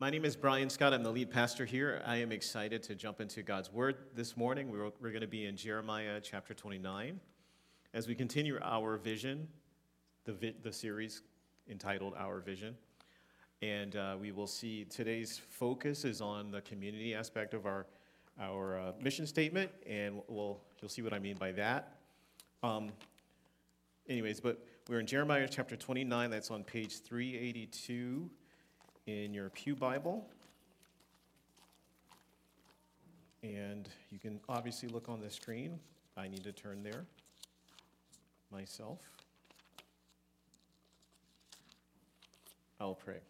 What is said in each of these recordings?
My name is Brian Scott. I'm the lead pastor here. I am excited to jump into God's Word this morning. We're, we're going to be in Jeremiah chapter 29 as we continue our vision, the, vi- the series entitled Our Vision. And uh, we will see today's focus is on the community aspect of our, our uh, mission statement, and we'll, you'll see what I mean by that. Um, anyways, but we're in Jeremiah chapter 29, that's on page 382 in your Pew Bible. And you can obviously look on the screen. I need to turn there myself. I'll pray.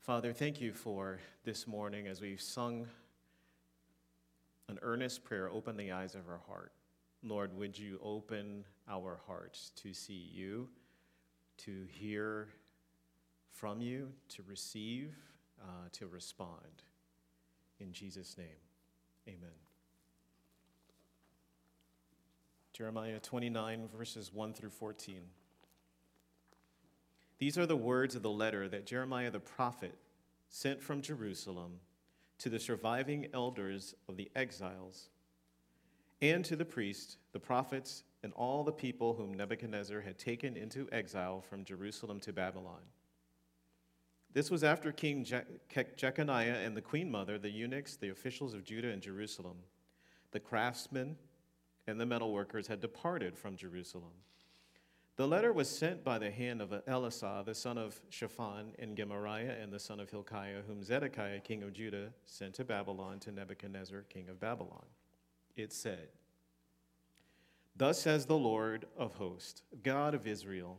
Father, thank you for this morning as we've sung an earnest prayer, open the eyes of our heart. Lord, would you open our hearts to see you, to hear from you, to receive, uh, to respond. In Jesus' name, amen. Jeremiah 29, verses 1 through 14. These are the words of the letter that Jeremiah the prophet sent from Jerusalem to the surviving elders of the exiles and to the priests, the prophets, and all the people whom Nebuchadnezzar had taken into exile from Jerusalem to Babylon. This was after King Je- Jeconiah and the queen mother, the eunuchs, the officials of Judah and Jerusalem, the craftsmen, and the metalworkers had departed from Jerusalem. The letter was sent by the hand of Elasah, the son of Shaphan, and Gemariah, and the son of Hilkiah, whom Zedekiah, king of Judah, sent to Babylon to Nebuchadnezzar, king of Babylon. It said, Thus says the Lord of hosts, God of Israel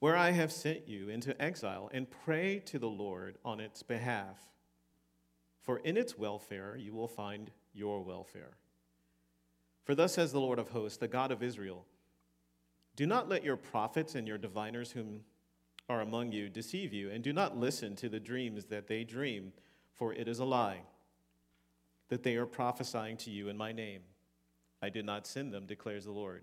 where I have sent you into exile, and pray to the Lord on its behalf. For in its welfare you will find your welfare. For thus says the Lord of hosts, the God of Israel Do not let your prophets and your diviners whom are among you deceive you, and do not listen to the dreams that they dream, for it is a lie that they are prophesying to you in my name. I did not send them, declares the Lord.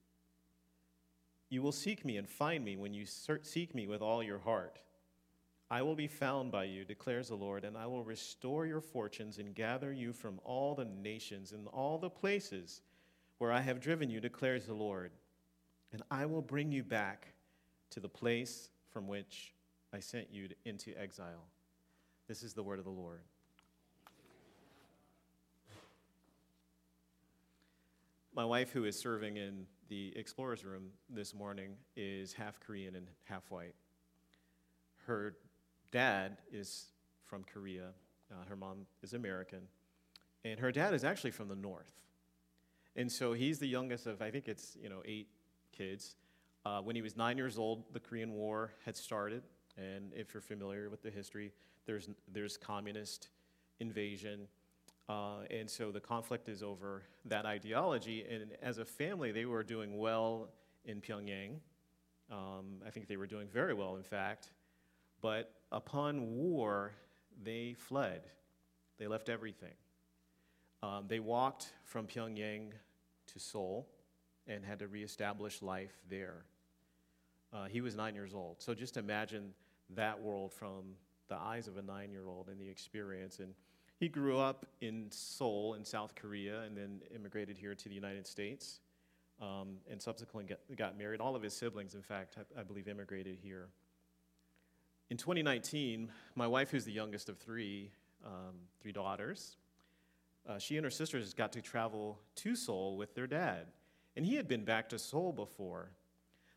You will seek me and find me when you seek me with all your heart. I will be found by you, declares the Lord, and I will restore your fortunes and gather you from all the nations and all the places where I have driven you, declares the Lord. And I will bring you back to the place from which I sent you into exile. This is the word of the Lord. My wife, who is serving in the explorer's room this morning is half Korean and half white. Her dad is from Korea, uh, her mom is American, and her dad is actually from the north. And so he's the youngest of, I think it's, you know, eight kids. Uh, when he was nine years old, the Korean War had started. And if you're familiar with the history, there's, there's communist invasion. Uh, and so the conflict is over that ideology. And as a family, they were doing well in Pyongyang. Um, I think they were doing very well, in fact. But upon war, they fled. They left everything. Um, they walked from Pyongyang to Seoul and had to reestablish life there. Uh, he was nine years old. So just imagine that world from the eyes of a nine year old and the experience. And he grew up in Seoul in South Korea and then immigrated here to the United States um, and subsequently got, got, married. All of his siblings, in fact, I, I believe, immigrated here. In 2019, my wife, who's the youngest of three, um, three daughters, uh, she and her sisters got to travel to Seoul with their dad. And he had been back to Seoul before.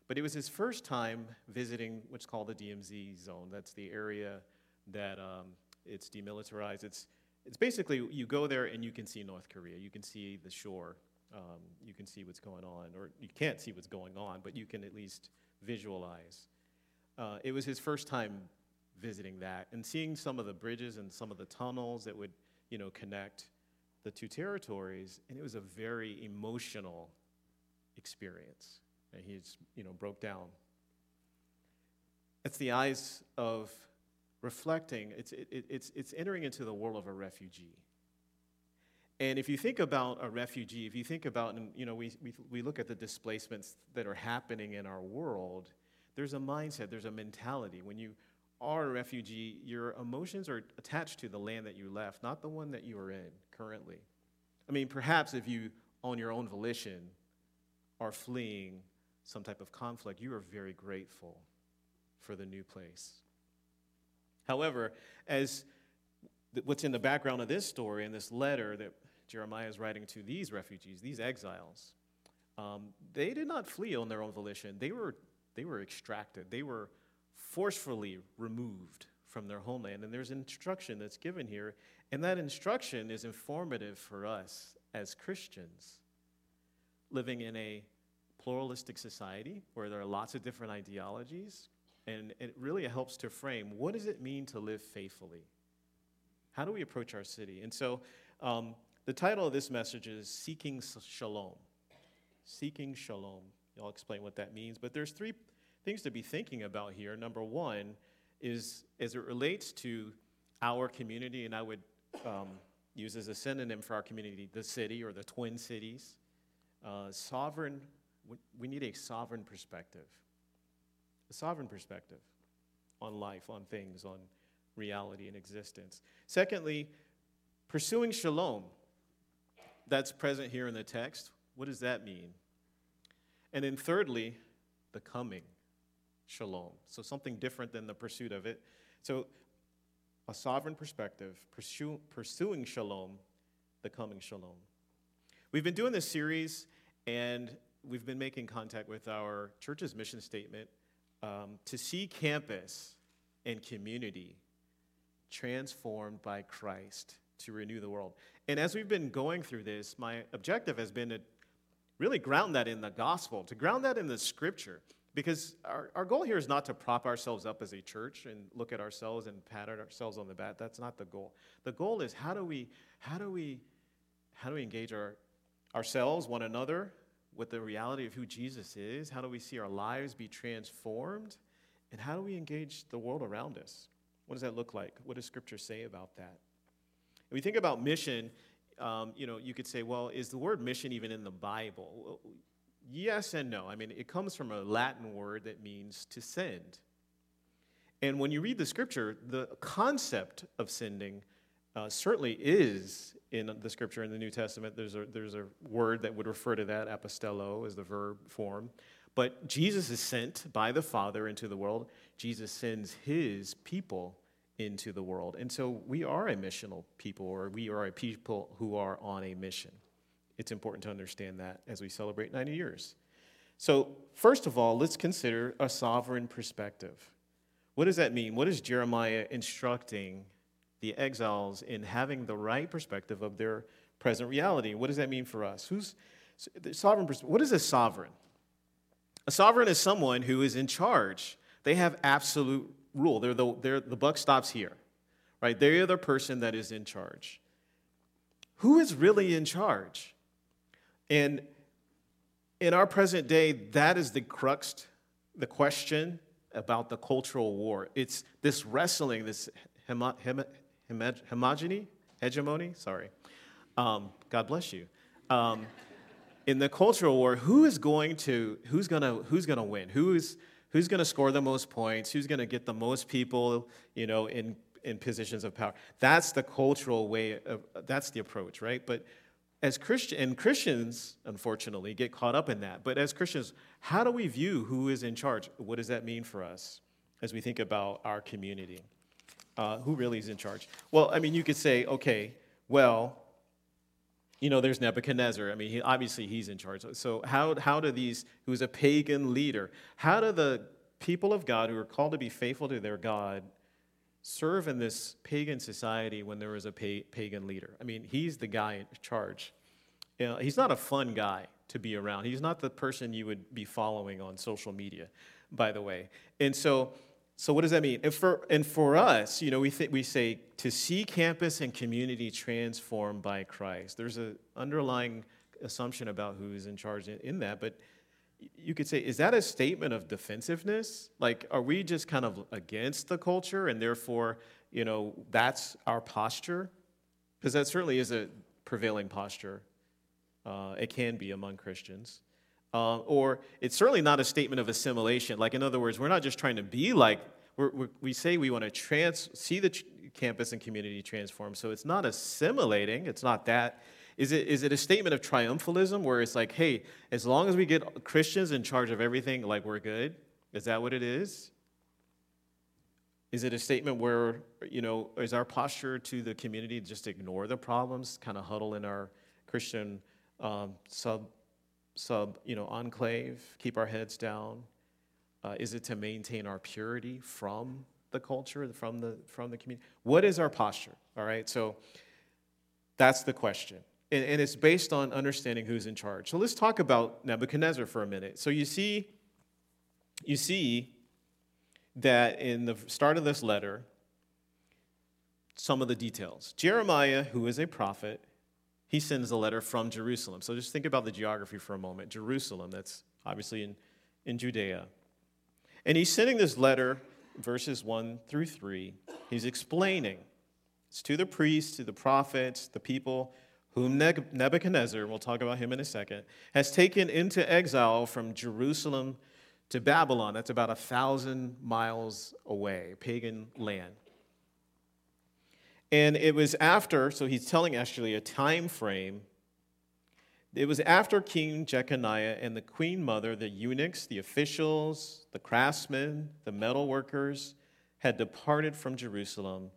But it was his first time visiting what's called the DMZ zone. That's the area that um, it's demilitarized. It's, it's basically you go there and you can see North Korea. You can see the shore. Um, you can see what's going on. Or you can't see what's going on, but you can at least visualize. Uh, it was his first time visiting that and seeing some of the bridges and some of the tunnels that would you know, connect the two territories. And it was a very emotional experience. And he just, you know, broke down. It's the eyes of reflecting, it's, it, it's, it's entering into the world of a refugee. And if you think about a refugee, if you think about, and you know, we, we, we look at the displacements that are happening in our world, there's a mindset, there's a mentality. When you are a refugee, your emotions are attached to the land that you left, not the one that you are in currently. I mean, perhaps if you, on your own volition, are fleeing some type of conflict, you are very grateful for the new place. However, as th- what's in the background of this story and this letter that Jeremiah is writing to these refugees, these exiles, um, they did not flee on their own volition. They were, they were extracted, they were forcefully removed from their homeland. And there's instruction that's given here, and that instruction is informative for us as Christians living in a pluralistic society where there are lots of different ideologies, and it really helps to frame what does it mean to live faithfully? How do we approach our city? And so um, the title of this message is Seeking Shalom. Seeking Shalom. I'll explain what that means, but there's three things to be thinking about here. Number one is as it relates to our community, and I would um, use as a synonym for our community the city or the Twin Cities. Uh, sovereign, we need a sovereign perspective. A sovereign perspective on life, on things, on reality and existence. Secondly, pursuing shalom. That's present here in the text. What does that mean? And then thirdly, the coming shalom. So something different than the pursuit of it. So a sovereign perspective, pursue, pursuing shalom, the coming shalom. We've been doing this series, and we've been making contact with our church's mission statement um, to see campus and community transformed by Christ to renew the world. And as we've been going through this, my objective has been to really ground that in the gospel, to ground that in the scripture. Because our, our goal here is not to prop ourselves up as a church and look at ourselves and pat ourselves on the back. That's not the goal. The goal is how do we, how do we, how do we engage our, ourselves, one another, with the reality of who Jesus is? How do we see our lives be transformed? And how do we engage the world around us? What does that look like? What does Scripture say about that? When we think about mission, um, you know, you could say, well, is the word mission even in the Bible? Yes and no. I mean, it comes from a Latin word that means to send. And when you read the Scripture, the concept of sending uh, certainly is in the scripture in the New Testament. There's a, there's a word that would refer to that, apostello, as the verb form. But Jesus is sent by the Father into the world. Jesus sends his people into the world. And so we are a missional people, or we are a people who are on a mission. It's important to understand that as we celebrate 90 years. So, first of all, let's consider a sovereign perspective. What does that mean? What is Jeremiah instructing the exiles in having the right perspective of their present reality. What does that mean for us? Who's the sovereign? What is a sovereign? A sovereign is someone who is in charge. They have absolute rule. They're the, they're, the buck stops here, right? They are the person that is in charge. Who is really in charge? And in our present day, that is the crux, the question about the cultural war. It's this wrestling, this homogeny, hegemony, sorry. Um, God bless you. Um, in the cultural war, who is going to, who's gonna, who's gonna win? Who's, who's gonna score the most points? Who's gonna get the most people, you know, in, in positions of power? That's the cultural way of, that's the approach, right? But as Christian, and Christians, unfortunately, get caught up in that. But as Christians, how do we view who is in charge? What does that mean for us as we think about our community? Uh, who really is in charge? Well, I mean, you could say, okay, well, you know, there's Nebuchadnezzar. I mean, he, obviously he's in charge. So how, how do these, who's a pagan leader, how do the people of God who are called to be faithful to their God serve in this pagan society when there is a pa- pagan leader? I mean, he's the guy in charge. You know, he's not a fun guy to be around. He's not the person you would be following on social media, by the way. And so, so what does that mean? And for, and for us, you know, we, th- we say to see campus and community transformed by Christ. There's an underlying assumption about who's in charge in, in that, but you could say, is that a statement of defensiveness? Like, are we just kind of against the culture and therefore, you know, that's our posture? Because that certainly is a prevailing posture. Uh, it can be among Christians. Uh, or it's certainly not a statement of assimilation. Like, in other words, we're not just trying to be like, we're, we're, we say we want to trans, see the campus and community transform. So it's not assimilating, it's not that. Is it, is it a statement of triumphalism where it's like, hey, as long as we get Christians in charge of everything, like we're good? Is that what it is? Is it a statement where, you know, is our posture to the community just ignore the problems, kind of huddle in our Christian um, sub sub, you know, enclave, keep our heads down? Uh, is it to maintain our purity from the culture, from the, from the community? What is our posture? All right, so that's the question. And, and it's based on understanding who's in charge. So let's talk about Nebuchadnezzar for a minute. So you see, you see that in the start of this letter, some of the details. Jeremiah, who is a prophet, he sends a letter from Jerusalem. So just think about the geography for a moment. Jerusalem, that's obviously in, in Judea. And he's sending this letter, verses 1 through 3. He's explaining. It's to the priests, to the prophets, the people whom Nebuchadnezzar, we'll talk about him in a second, has taken into exile from Jerusalem to Babylon. That's about a thousand miles away, pagan land. And it was after, so he's telling actually a time frame. It was after King Jeconiah and the queen mother, the eunuchs, the officials, the craftsmen, the metal workers had departed from Jerusalem.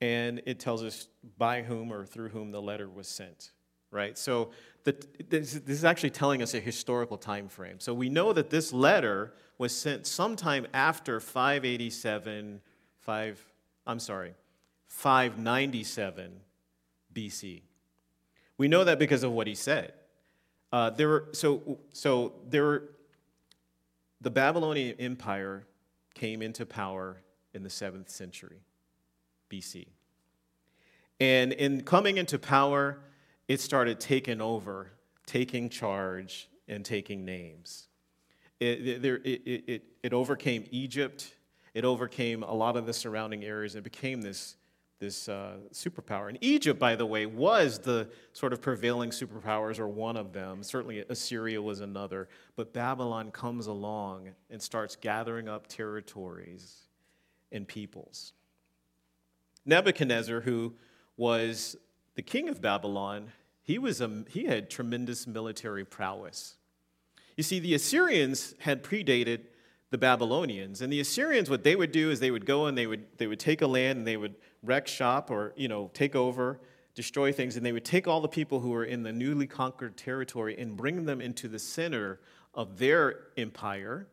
And it tells us by whom or through whom the letter was sent, right? So the, this, this is actually telling us a historical time frame. So we know that this letter was sent sometime after 587, 5, I'm sorry, 597 BC. We know that because of what he said. Uh, there were, so, so there were, the Babylonian Empire came into power in the seventh century BC. And in coming into power, it started taking over, taking charge, and taking names. It, it, it, it, overcame Egypt, it overcame a lot of the surrounding areas, and it became this this uh, superpower. And Egypt, by the way, was the sort of prevailing superpowers, or one of them. Certainly, Assyria was another. But Babylon comes along and starts gathering up territories and peoples. Nebuchadnezzar, who was the king of Babylon, he, was a, he had tremendous military prowess. You see, the Assyrians had predated the Babylonians. And the Assyrians, what they would do is they would go and they would, they would take a land and they would wreck shop or, you know, take over, destroy things, and they would take all the people who were in the newly conquered territory and bring them into the center of their empire.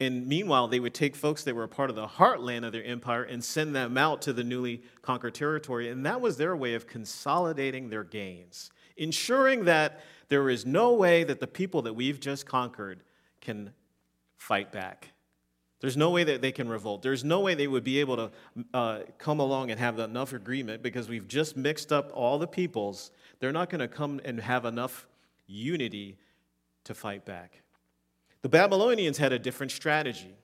And meanwhile, they would take folks that were a part of the heartland of their empire and send them out to the newly conquered territory. And that was their way of consolidating their gains, ensuring that there is no way that the people that we've just conquered can fight back. There's no way that they can revolt. There's no way they would be able to uh, come along and have enough agreement because we've just mixed up all the peoples. They're not going to come and have enough unity to fight back. The Babylonians had a different strategy.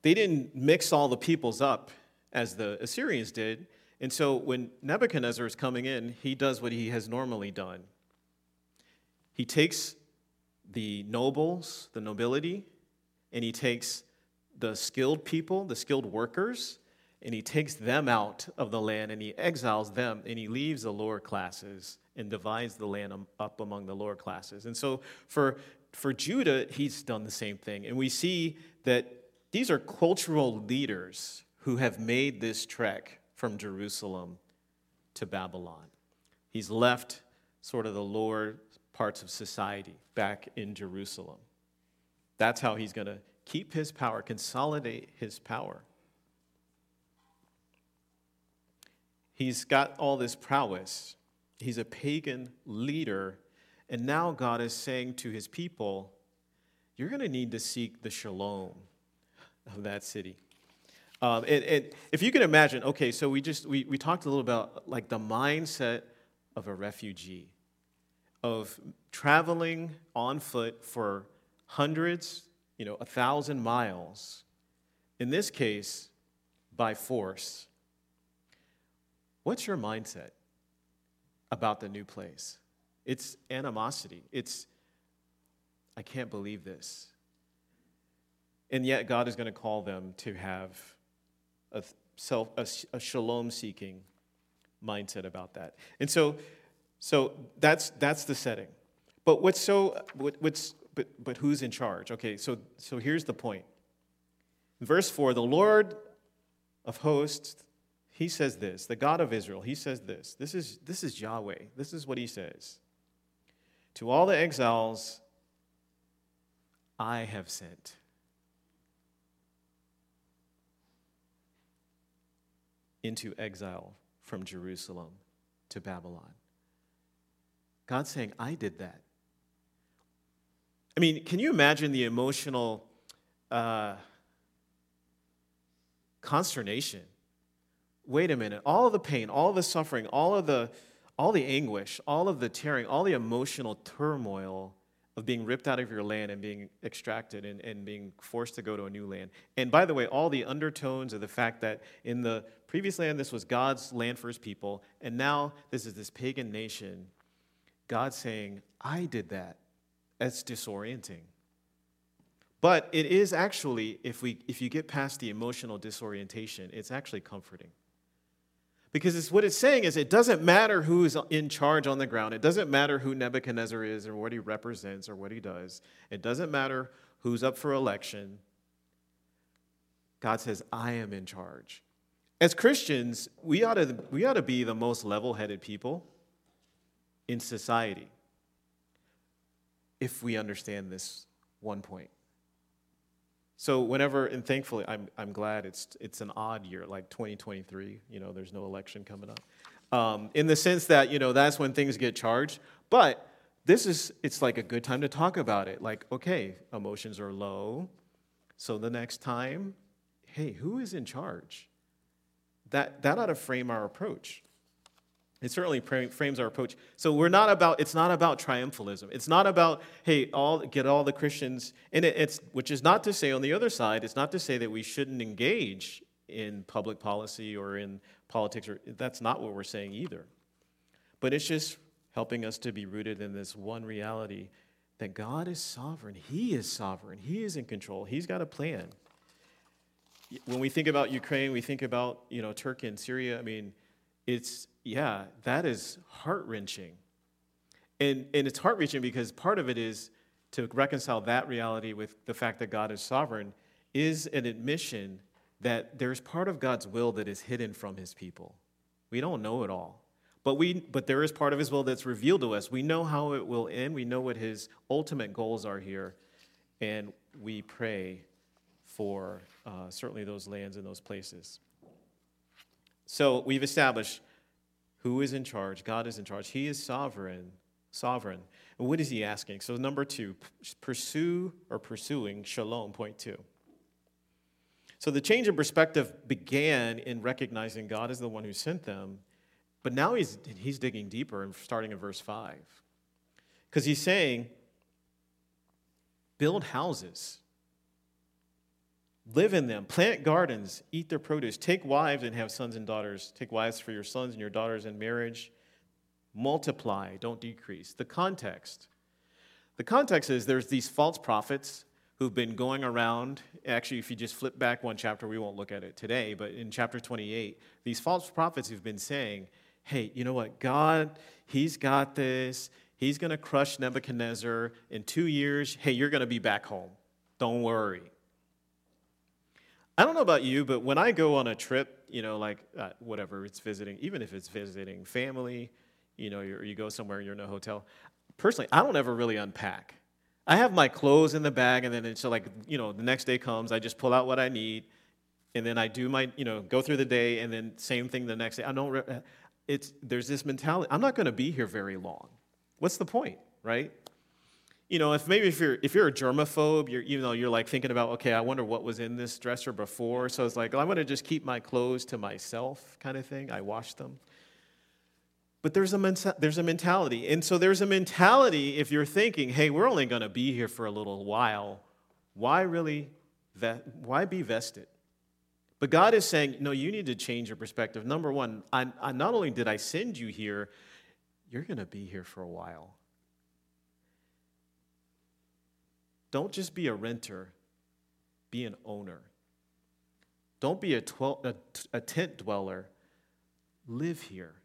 They didn't mix all the peoples up as the Assyrians did. And so when Nebuchadnezzar is coming in, he does what he has normally done. He takes the nobles, the nobility, and he takes the skilled people, the skilled workers, and he takes them out of the land and he exiles them and he leaves the lower classes and divides the land up among the lower classes. And so for, for Judah, he's done the same thing. And we see that these are cultural leaders who have made this trek from Jerusalem to Babylon. He's left sort of the lower parts of society back in Jerusalem. That's how he's going to keep his power, consolidate his power. He's got all this prowess. He's a pagan leader. And now God is saying to his people, You're going to need to seek the shalom of that city. Um, and, and, if you can imagine, okay, so we just we, we talked a little about like the mindset of a refugee, of traveling on foot for hundreds, you know, a thousand miles. In this case, by force. What's your mindset about the new place? It's animosity. It's, I can't believe this. And yet, God is going to call them to have a, self, a, a shalom seeking mindset about that. And so, so that's, that's the setting. But what's so, what, what's, but, but who's in charge? Okay, so, so here's the point. Verse 4, the Lord of hosts, he says this, the God of Israel, he says this. This is, this is Yahweh. This is what he says. To all the exiles I have sent. into exile from Jerusalem to Babylon. God's saying, I did that. I mean, can you imagine the emotional uh, consternation? Wait a minute, all of the pain, all the suffering, all of the, all the anguish, all of the tearing, all the emotional turmoil of being ripped out of your land and being extracted and, and being forced to go to a new land. And by the way, all the undertones of the fact that in the previous land, this was God's land for his people, and now this is this pagan nation. God saying, I did that. That's disorienting. But it is actually, if, we, if you get past the emotional disorientation, it's actually comforting. Because it's, what it's saying is it doesn't matter who's in charge on the ground. It doesn't matter who Nebuchadnezzar is or what he represents or what he does. It doesn't matter who's up for election. God says, I am in charge. As Christians, we ought to, we ought to be the most level headed people in society if we understand this one point. So whenever, and thankfully, I'm, I'm glad it's, it's an odd year, like 2023, you know, there's no election coming up. Um, in the sense that, you know, that's when things get charged. But this is, it's like a good time to talk about it. Like, okay, emotions are low. So the next time, hey, who is in charge? That, that ought to frame our approach. It certainly frames our approach. So we're not about, it's not about triumphalism. It's not about, hey, all, get all the Christians, and it, it's, which is not to say on the other side, it's not to say that we shouldn't engage in public policy or in politics, or that's not what we're saying either. But it's just helping us to be rooted in this one reality that God is sovereign. He is sovereign. He is in control. He's got a plan. When we think about Ukraine, we think about, you know, Turkey and Syria. I mean, it's yeah, that is heart wrenching. And, and it's heart wrenching because part of it is to reconcile that reality with the fact that God is sovereign, is an admission that there's part of God's will that is hidden from his people. We don't know it all. But, we, but there is part of his will that's revealed to us. We know how it will end. We know what his ultimate goals are here. And we pray for uh, certainly those lands and those places. So we've established who is in charge? God is in charge. He is sovereign. Sovereign. And what is he asking? So, number two, pursue or pursuing shalom, point two. So, the change in perspective began in recognizing God as the one who sent them, but now he's, he's digging deeper and starting in verse five. Because he's saying, build houses Live in them, plant gardens, eat their produce, take wives and have sons and daughters. Take wives for your sons and your daughters in marriage. Multiply, don't decrease. The context. The context is there's these false prophets who've been going around. Actually, if you just flip back one chapter, we won't look at it today, but in chapter 28, these false prophets who've been saying, hey, you know what? God, He's got this. He's going to crush Nebuchadnezzar in two years. Hey, you're going to be back home. Don't worry. I don't know about you, but when I go on a trip, you know, like uh, whatever it's visiting, even if it's visiting family, you know, you, you go somewhere, you're in a hotel. Personally, I don't ever really unpack. I have my clothes in the bag, and then it's like, you know, the next day comes, I just pull out what I need, and then I do my, you know, go through the day, and then same thing the next day. I don't, it's, there's this mentality, I'm not going to be here very long. What's the point, right? You know, if maybe if you're if you're a germaphobe, you're you know you're like thinking about okay, I wonder what was in this dresser before. So it's like well, I'm going to just keep my clothes to myself, kind of thing. I wash them. But there's a, there's a mentality. And so there's a mentality if you're thinking, hey, we're only going to be here for a little while, why really, why be vested? But God is saying, no, you need to change your perspective. Number one, I, I not only did I send you here, you're going to be here for a while. Don't just be a renter, be an owner. Don't be a, twel- a, a tent dweller, live here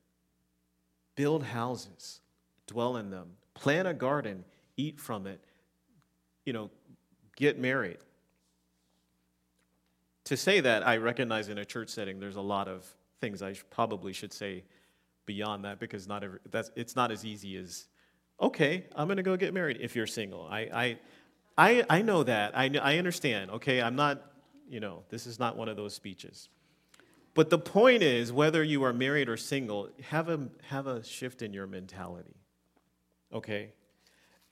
build houses, dwell in them, plant a garden, eat from it, you know, get married. To say that, I recognize in a church setting there's a lot of things I probably should say beyond that because not every, that's, it's not as easy as, okay, I'm going to go get married if you're single. I, I, I, I know that. I, I understand. Okay, I'm not, you know, this is not one of those speeches. But the point is, whether you are married or single, have a, have a shift in your mentality. Okay?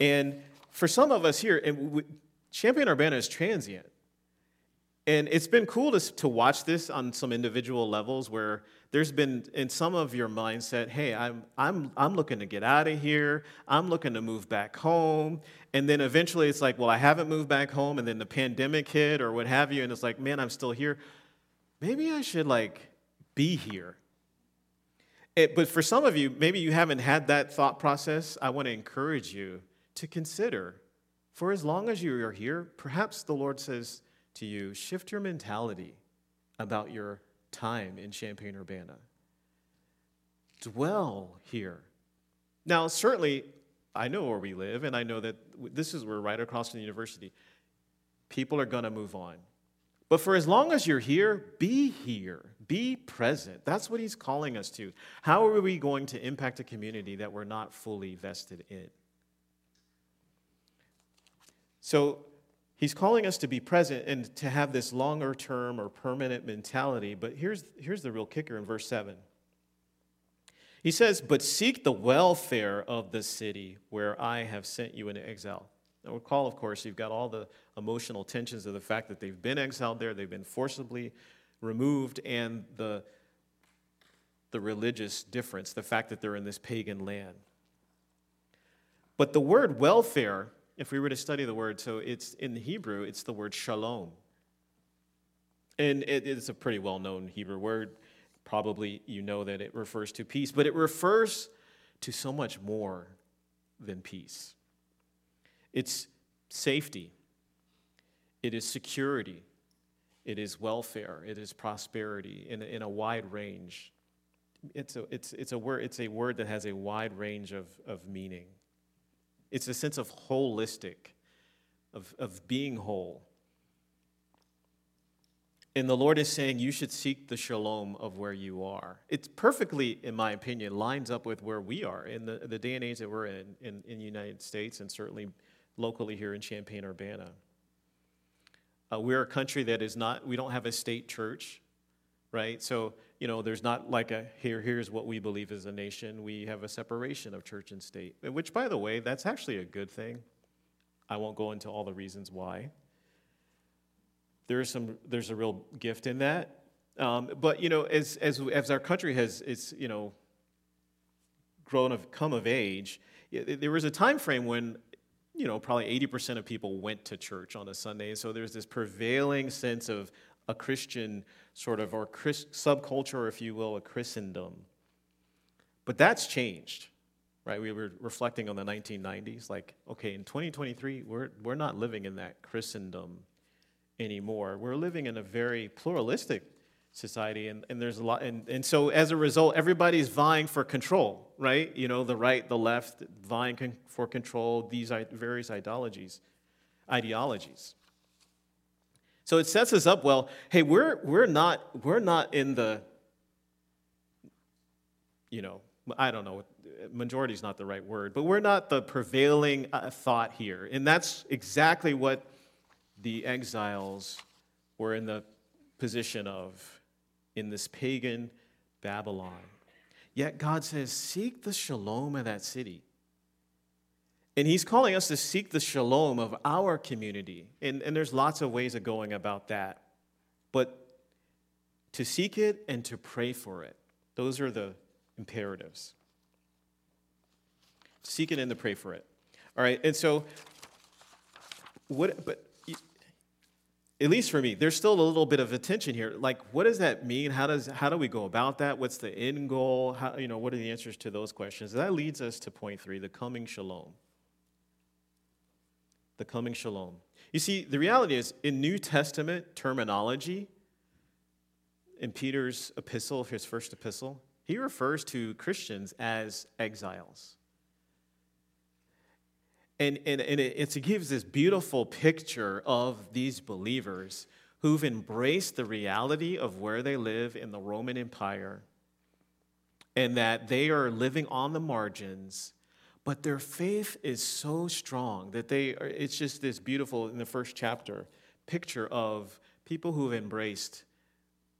And for some of us here, and we, Urbana is transient. And it's been cool to, to watch this on some individual levels where there's been in some of your mindset, hey, I'm, I'm, I'm looking to get out of here. I'm looking to move back home. And then eventually it's like, well, I haven't moved back home. And then the pandemic hit or what have you. And it's like, man, I'm still here maybe I should like be here. It, but for some of you, maybe you haven't had that thought process. I want to encourage you to consider for as long as you are here, perhaps the Lord says to you, shift your mentality about your time in Champaign Urbana. Dwell here. Now, certainly, I know where we live, and I know that this is where we're right across from the university. People are going to move on. But for as long as you're here, be here, be present. That's what he's calling us to. How are we going to impact a community that we're not fully vested in? So he's calling us to be present and to have this longer term or permanent mentality. But here's, here's the real kicker in verse 7. He says, But seek the welfare of the city where I have sent you into exile. Now, recall, of course, you've got all the emotional tensions of the fact that they've been exiled there, they've been forcibly removed, and the, the religious difference, the fact that they're in this pagan land. But the word welfare, if we were to study the word, so it's in Hebrew, it's the word shalom. And it is a pretty well known Hebrew word. Probably you know that it refers to peace, but it refers to so much more than peace. It's safety, it is security, it is welfare, it is prosperity in, in a wide range. It's a, it's, it's, a word, it's a word that has a wide range of, of meaning. It's a sense of holistic, of, of being whole. And the Lord is saying you should seek the shalom of where you are. It's perfectly, in my opinion, lines up with where we are in the, the day and age that we're in, in, in the United States and certainly locally here in Champaign Urbana. Uh, we're a country that is not, we don't have a state church, right? So, you know, there's not like a here, here's what we believe as a nation. We have a separation of church and state, which, by the way, that's actually a good thing. I won't go into all the reasons why. There is some, there's a real gift in that. Um, but, you know, as, as, as our country has, it's, you know, grown of, come of age, there was a time frame when you know, probably 80% of people went to church on a Sunday. And So there's this prevailing sense of a Christian sort of, or subculture, if you will, a Christendom. But that's changed, right? We were reflecting on the 1990s, like, okay, in 2023, we're, we're not living in that Christendom anymore. We're living in a very pluralistic society and, and there's a lot and, and so as a result everybody's vying for control right you know the right the left vying con- for control these various ideologies ideologies so it sets us up well hey we're we're not we're not in the you know i don't know majority is not the right word, but we're not the prevailing uh, thought here. And that's exactly what the exiles were in the position of in this pagan Babylon. Yet God says, Seek the shalom of that city. And He's calling us to seek the shalom of our community. And, and there's lots of ways of going about that. But to seek it and to pray for it, those are the imperatives. Seek it and to pray for it. All right, and so, what, but at least for me, there's still a little bit of attention here. Like, what does that mean? How does how do we go about that? What's the end goal? How, you know, what are the answers to those questions? That leads us to point three: the coming shalom. The coming shalom. You see, the reality is, in New Testament terminology, in Peter's epistle, his first epistle, he refers to Christians as exiles. And, and, and it, it gives this beautiful picture of these believers who've embraced the reality of where they live in the Roman Empire and that they are living on the margins, but their faith is so strong that they are, it's just this beautiful, in the first chapter, picture of people who've embraced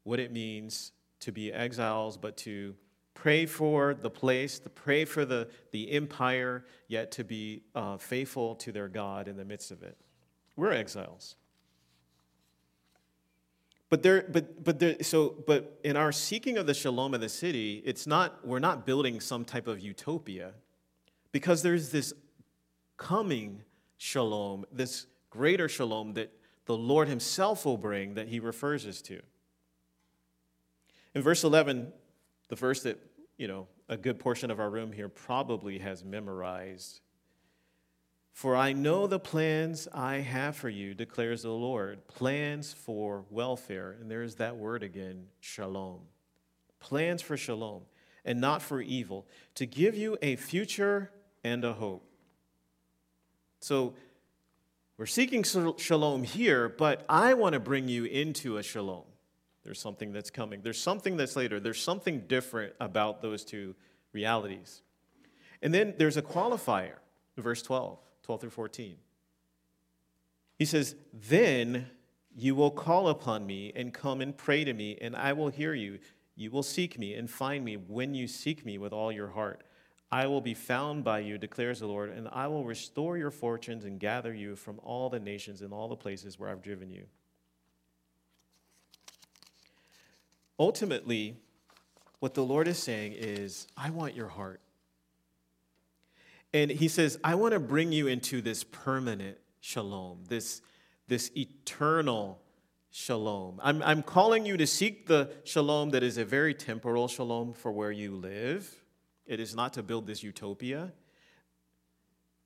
what it means to be exiles, but to pray for the place, to pray for the, the empire, yet to be uh, faithful to their God in the midst of it. We're exiles. But there, but but there, so but in our seeking of the shalom of the city, it's not we're not building some type of utopia, because there's this coming shalom, this greater shalom that the Lord Himself will bring that He refers us to. In verse 11, the verse that, you know, a good portion of our room here probably has memorized. For I know the plans I have for you, declares the Lord, plans for welfare. And there's that word again, shalom. Plans for shalom and not for evil, to give you a future and a hope. So we're seeking shalom here, but I want to bring you into a shalom. There's something that's coming. There's something that's later. There's something different about those two realities. And then there's a qualifier, verse 12, 12 through 14. He says, Then you will call upon me and come and pray to me, and I will hear you. You will seek me and find me when you seek me with all your heart. I will be found by you, declares the Lord, and I will restore your fortunes and gather you from all the nations and all the places where I've driven you. Ultimately, what the Lord is saying is, I want your heart. And he says, I want to bring you into this permanent shalom, this, this eternal shalom. I'm, I'm calling you to seek the shalom that is a very temporal shalom for where you live. It is not to build this utopia.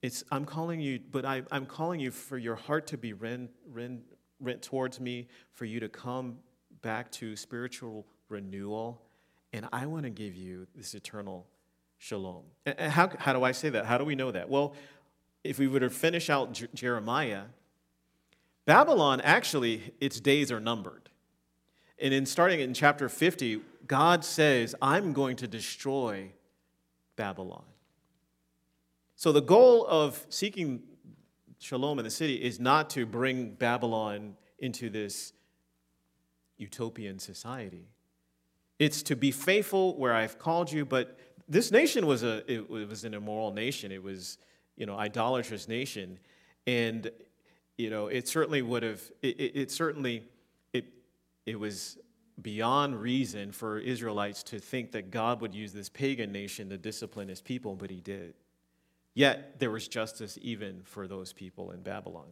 It's, I'm calling you, but I, I'm calling you for your heart to be rent, rent, rent towards me, for you to come back to spiritual renewal, and I want to give you this eternal shalom. And how, how do I say that? How do we know that? Well, if we were to finish out J- Jeremiah, Babylon actually, its days are numbered. And in starting in chapter 50, God says, I'm going to destroy Babylon. So the goal of seeking shalom in the city is not to bring Babylon into this utopian society. It's to be faithful where I've called you, but this nation was a it was an immoral nation. It was, you know, idolatrous nation. And you know, it certainly would have it, it, it certainly it it was beyond reason for Israelites to think that God would use this pagan nation to discipline his people, but he did. Yet there was justice even for those people in Babylon.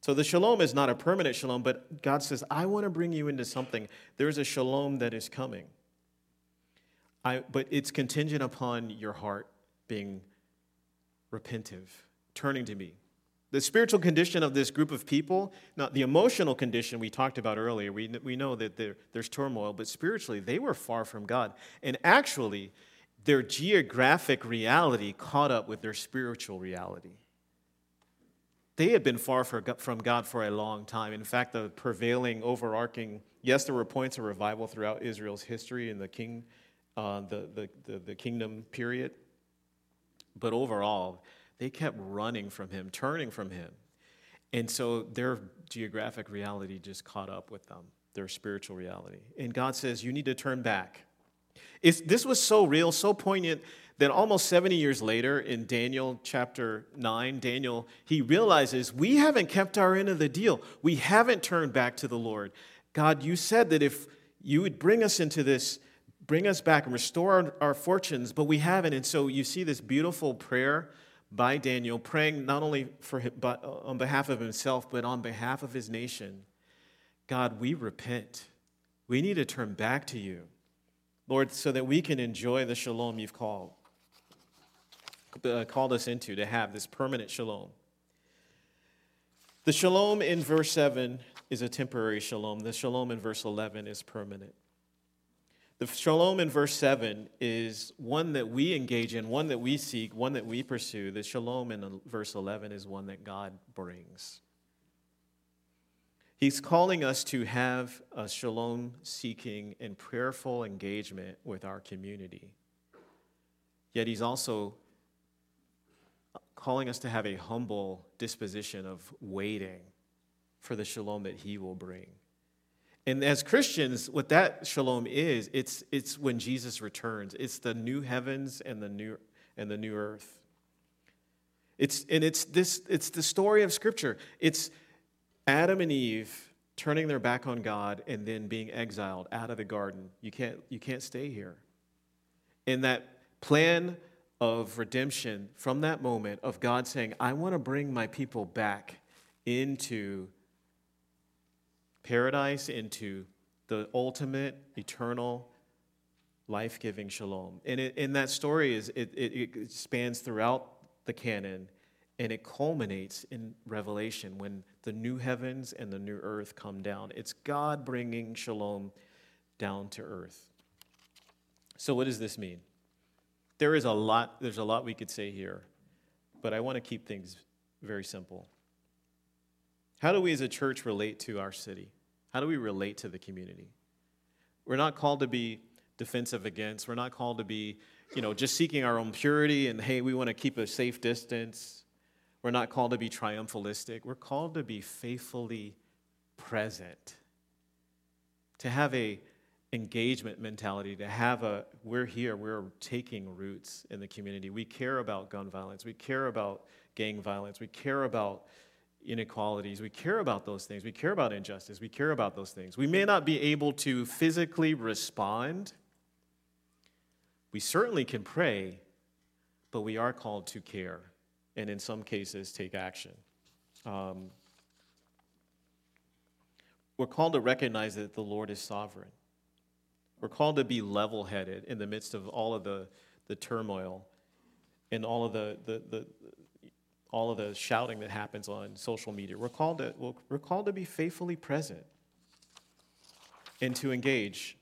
So the shalom is not a permanent shalom, but God says, I want to bring you into something. There's a shalom that is coming. I, but it's contingent upon your heart being repentive, turning to me. The spiritual condition of this group of people, not the emotional condition we talked about earlier, we, we know that there, there's turmoil, but spiritually, they were far from God. And actually, their geographic reality caught up with their spiritual reality. They had been far from God for a long time. In fact, the prevailing, overarching, yes, there were points of revival throughout Israel's history in the king uh, the, the, the, the kingdom period. But overall, they kept running from him, turning from him. And so their geographic reality just caught up with them, their spiritual reality. And God says, You need to turn back. It's, this was so real, so poignant that almost 70 years later in Daniel chapter 9, Daniel, he realizes we haven't kept our end of the deal. We haven't turned back to the Lord. God, you said that if you would bring us into this, bring us back and restore our, our fortunes, but we haven't. And so you see this beautiful prayer by Daniel, praying not only for him, but uh, on behalf of himself, but on behalf of his nation. God, we repent. We need to turn back to you, Lord, so that we can enjoy the shalom you've called uh, called us into to have this permanent shalom. The shalom in verse 7 is a temporary shalom. The shalom in verse 11 is permanent. The shalom in verse 7 is one that we engage in, one that we seek, one that we pursue. The shalom in verse 11 is one that God brings. He's calling us to have a shalom seeking and prayerful engagement with our community. Yet he's also calling us to have a humble disposition of waiting for the shalom that he will bring. And as Christians, what that shalom is, it's, it's when Jesus returns. It's the new heavens and the new, and the new earth. It's, and it's, this, it's the story of Scripture. It's Adam and Eve turning their back on God and then being exiled out of the garden. You can't, you can't stay here. And that plan of redemption from that moment of God saying, I want to bring my people back into paradise, into the ultimate, eternal, life giving shalom. And in that story, is it, it, it spans throughout the canon and it culminates in Revelation when the new heavens and the new earth come down. It's God bringing shalom down to earth. So, what does this mean? There is a lot, there's a lot we could say here, but I want to keep things very simple. How do we as a church relate to our city? How do we relate to the community? We're not called to be defensive against. We're not called to be, you know, just seeking our own purity and hey, we want to keep a safe distance. We're not called to be triumphalistic. We're called to be faithfully present. To have a engagement mentality to have a we're here we're taking roots in the community we care about gun violence we care about gang violence we care about inequalities. We care about those things. We care about injustice. We care about those things. We may not be able to physically respond. We certainly can pray but we are called to care and in some cases take action. Um, we're called to recognize that the lord is sovereign. We're called to be level headed in the midst of all of the, the turmoil and all of the, the, the, all of the shouting that happens on social media. We're called to, we're called to be faithfully present and to engage,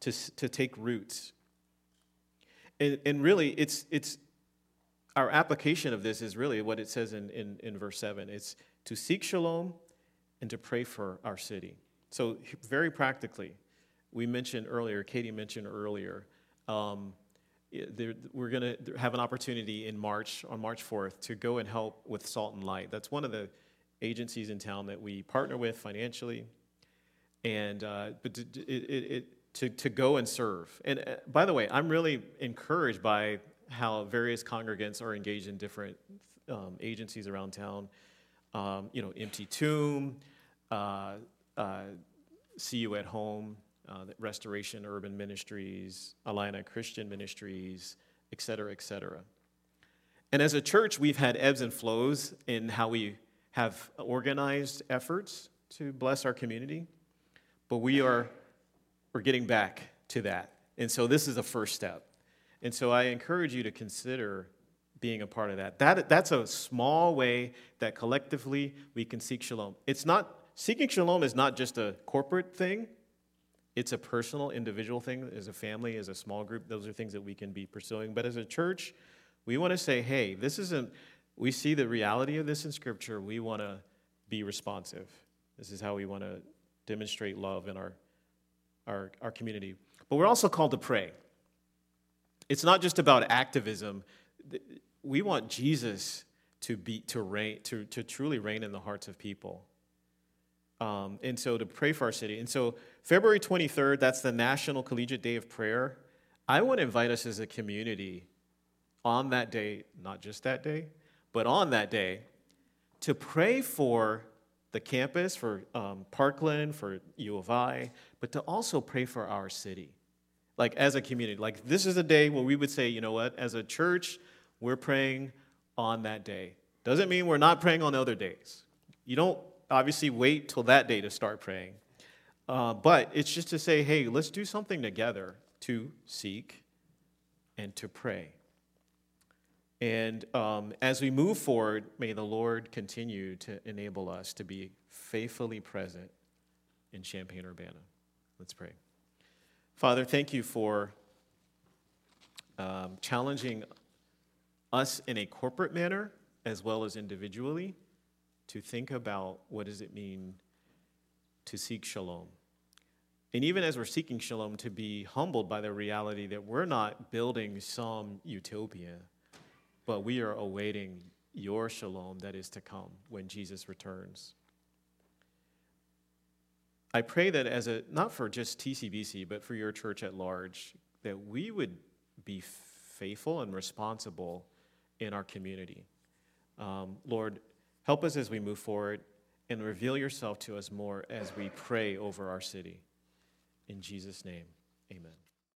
to, to take roots. And, and really, it's, it's our application of this is really what it says in, in, in verse 7 it's to seek shalom and to pray for our city. So, very practically, we mentioned earlier, Katie mentioned earlier, um, we're going to have an opportunity in March, on March 4th, to go and help with Salt and Light. That's one of the agencies in town that we partner with financially. And uh, but to, it, it, to, to go and serve. And uh, by the way, I'm really encouraged by how various congregants are engaged in different um, agencies around town. Um, you know, Empty Tomb, uh, uh C-U at Home, uh, Restoration Urban Ministries, Alina Christian Ministries, et cetera, et cetera. And as a church, we've had ebbs and flows in how we have organized efforts to bless our community, but we are we're getting back to that. And so this is the first step. And so I encourage you to consider being a part of that. that that's a small way that collectively we can seek shalom. It's not seeking shalom is not just a corporate thing. It's a personal, individual thing. As a family, as a small group, those are things that we can be pursuing. But as a church, we want to say, hey, this isn't, we see the reality of this in Scripture. We want to be responsive. This is how we want to demonstrate love in our, our, our community. But we're also called to pray. It's not just about activism. We want Jesus to be to reign to, to truly reign in the hearts of people. Um, and so to pray for our city. And so February 23rd, that's the National Collegiate Day of Prayer. I want to invite us as a community on that day, not just that day, but on that day, to pray for the campus, for um, Parkland, for U of I, but to also pray for our city. Like as a community, like this is a day where we would say, you know what, as a church, we're praying on that day. Doesn't mean we're not praying on other days. You don't obviously wait till that day to start praying. Uh, but it's just to say, hey, let's do something together to seek and to pray. And um, as we move forward, may the Lord continue to enable us to be faithfully present in Champaign Urbana. Let's pray. Father, thank you for um, challenging us in a corporate manner as well as individually to think about what does it mean to seek shalom. And even as we're seeking shalom, to be humbled by the reality that we're not building some utopia, but we are awaiting your shalom that is to come when Jesus returns. I pray that as a, not for just TCBC, but for your church at large, that we would be faithful and responsible in our community. Um, Lord, help us as we move forward and reveal yourself to us more as we pray over our city. In Jesus' name, amen.